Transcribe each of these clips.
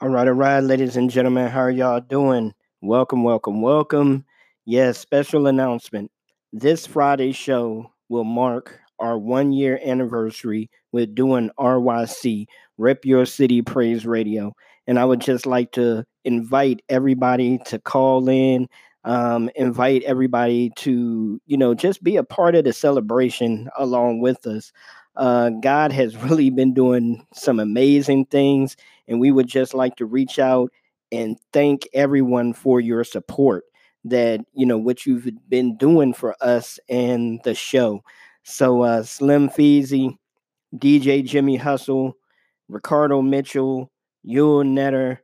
All right, all right, ladies and gentlemen, how are y'all doing? Welcome, welcome, welcome. Yes, special announcement. This Friday show will mark our one year anniversary with doing RYC, Rep Your City Praise Radio. And I would just like to invite everybody to call in, um, invite everybody to, you know, just be a part of the celebration along with us. Uh, God has really been doing some amazing things, and we would just like to reach out and thank everyone for your support that you know what you've been doing for us and the show. So uh, Slim Feezy, DJ Jimmy Hustle, Ricardo Mitchell, Yule Netter,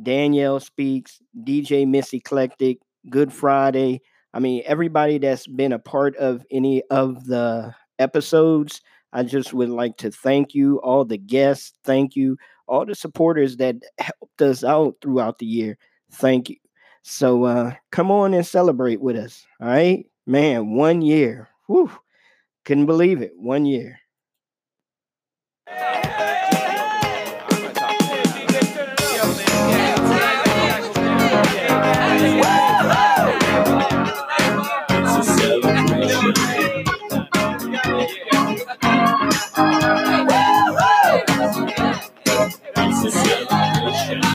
Danielle Speaks, DJ Miss Eclectic, Good Friday. I mean, everybody that's been a part of any of the episodes I just would like to thank you, all the guests. Thank you, all the supporters that helped us out throughout the year. Thank you. So uh, come on and celebrate with us. All right, man. One year. Whew. Couldn't believe it. One year. Francisco.